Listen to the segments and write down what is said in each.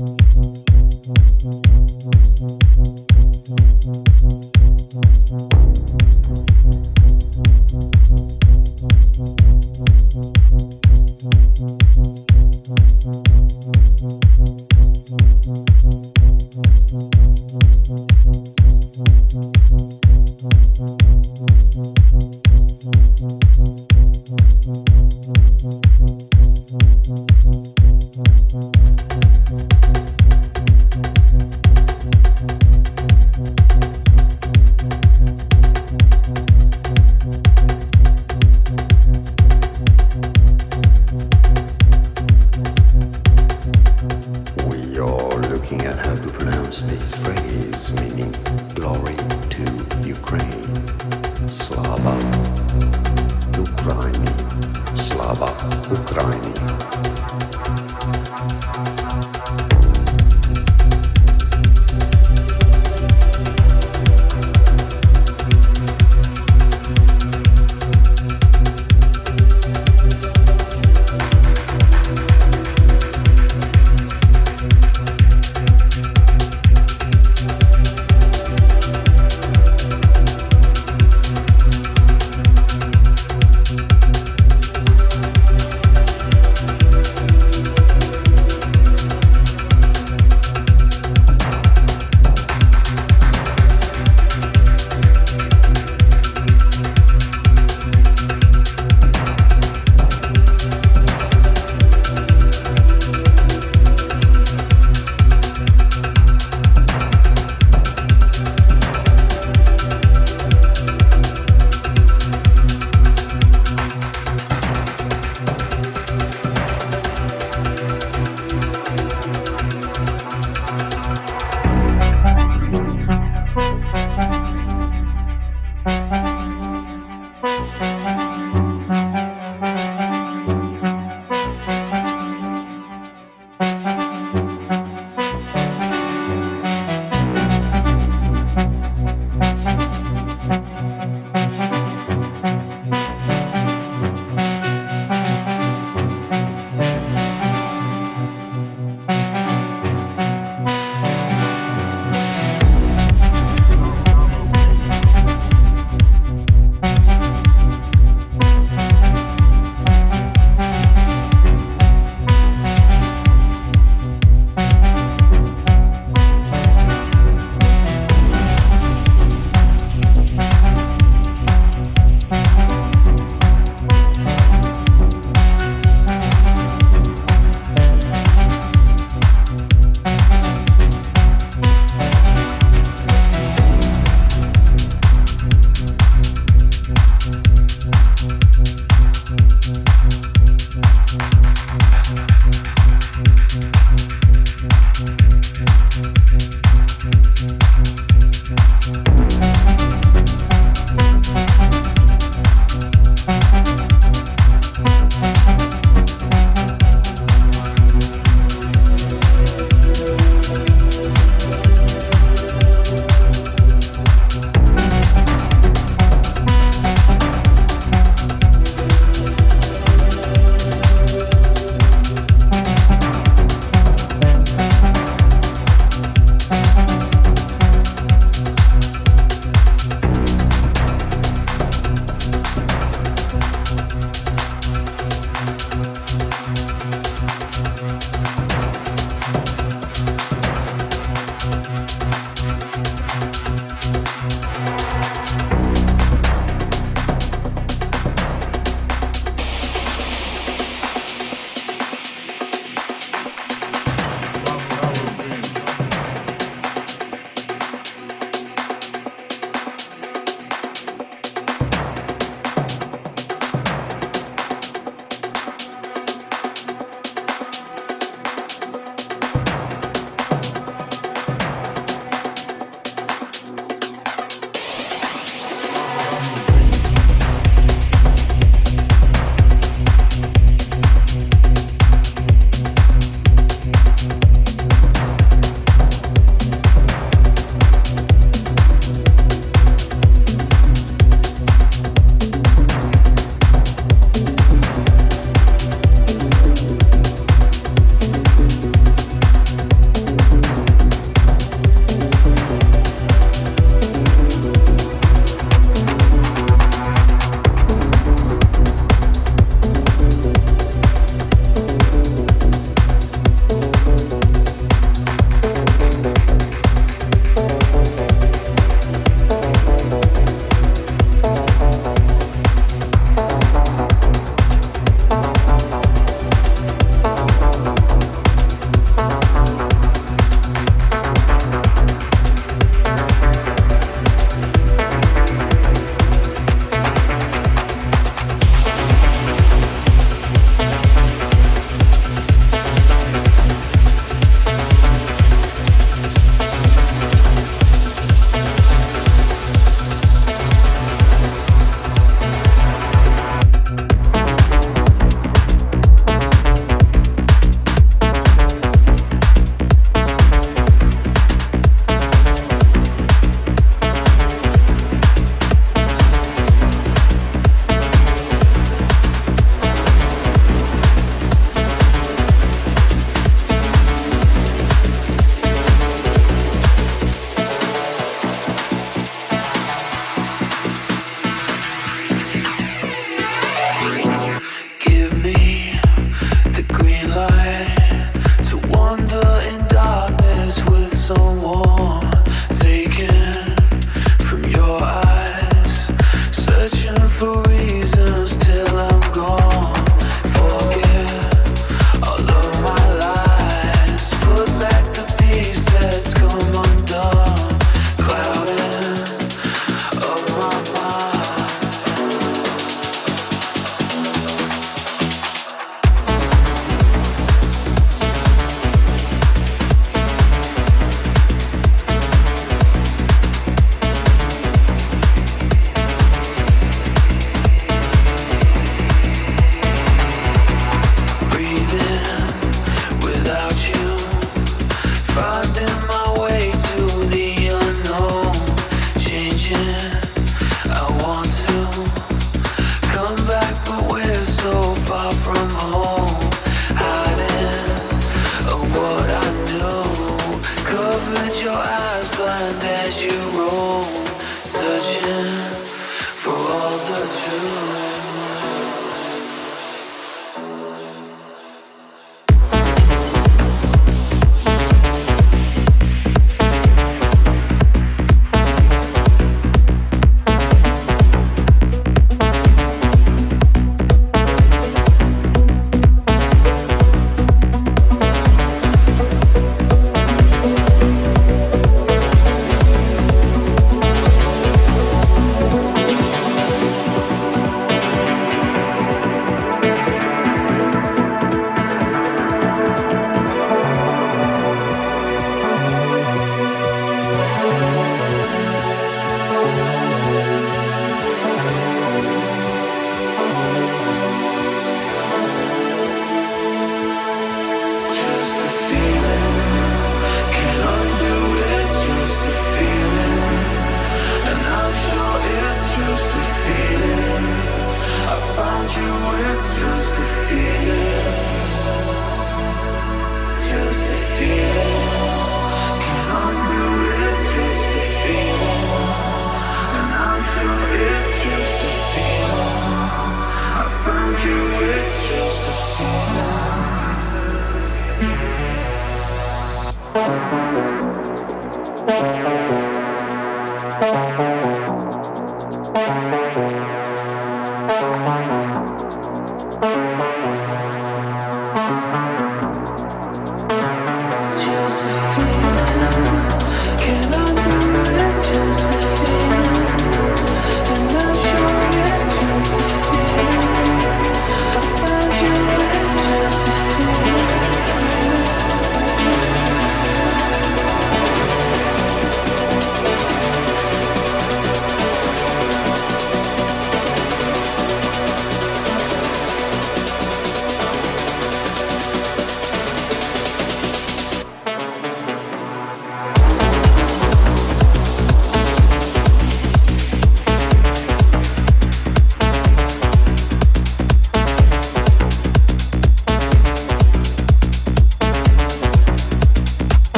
Música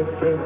FM.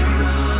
Thank you.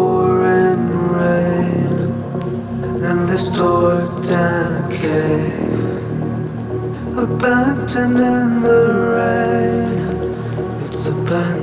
pouring rain in this dark, damp cave. Abandoned in the rain, it's abandoned.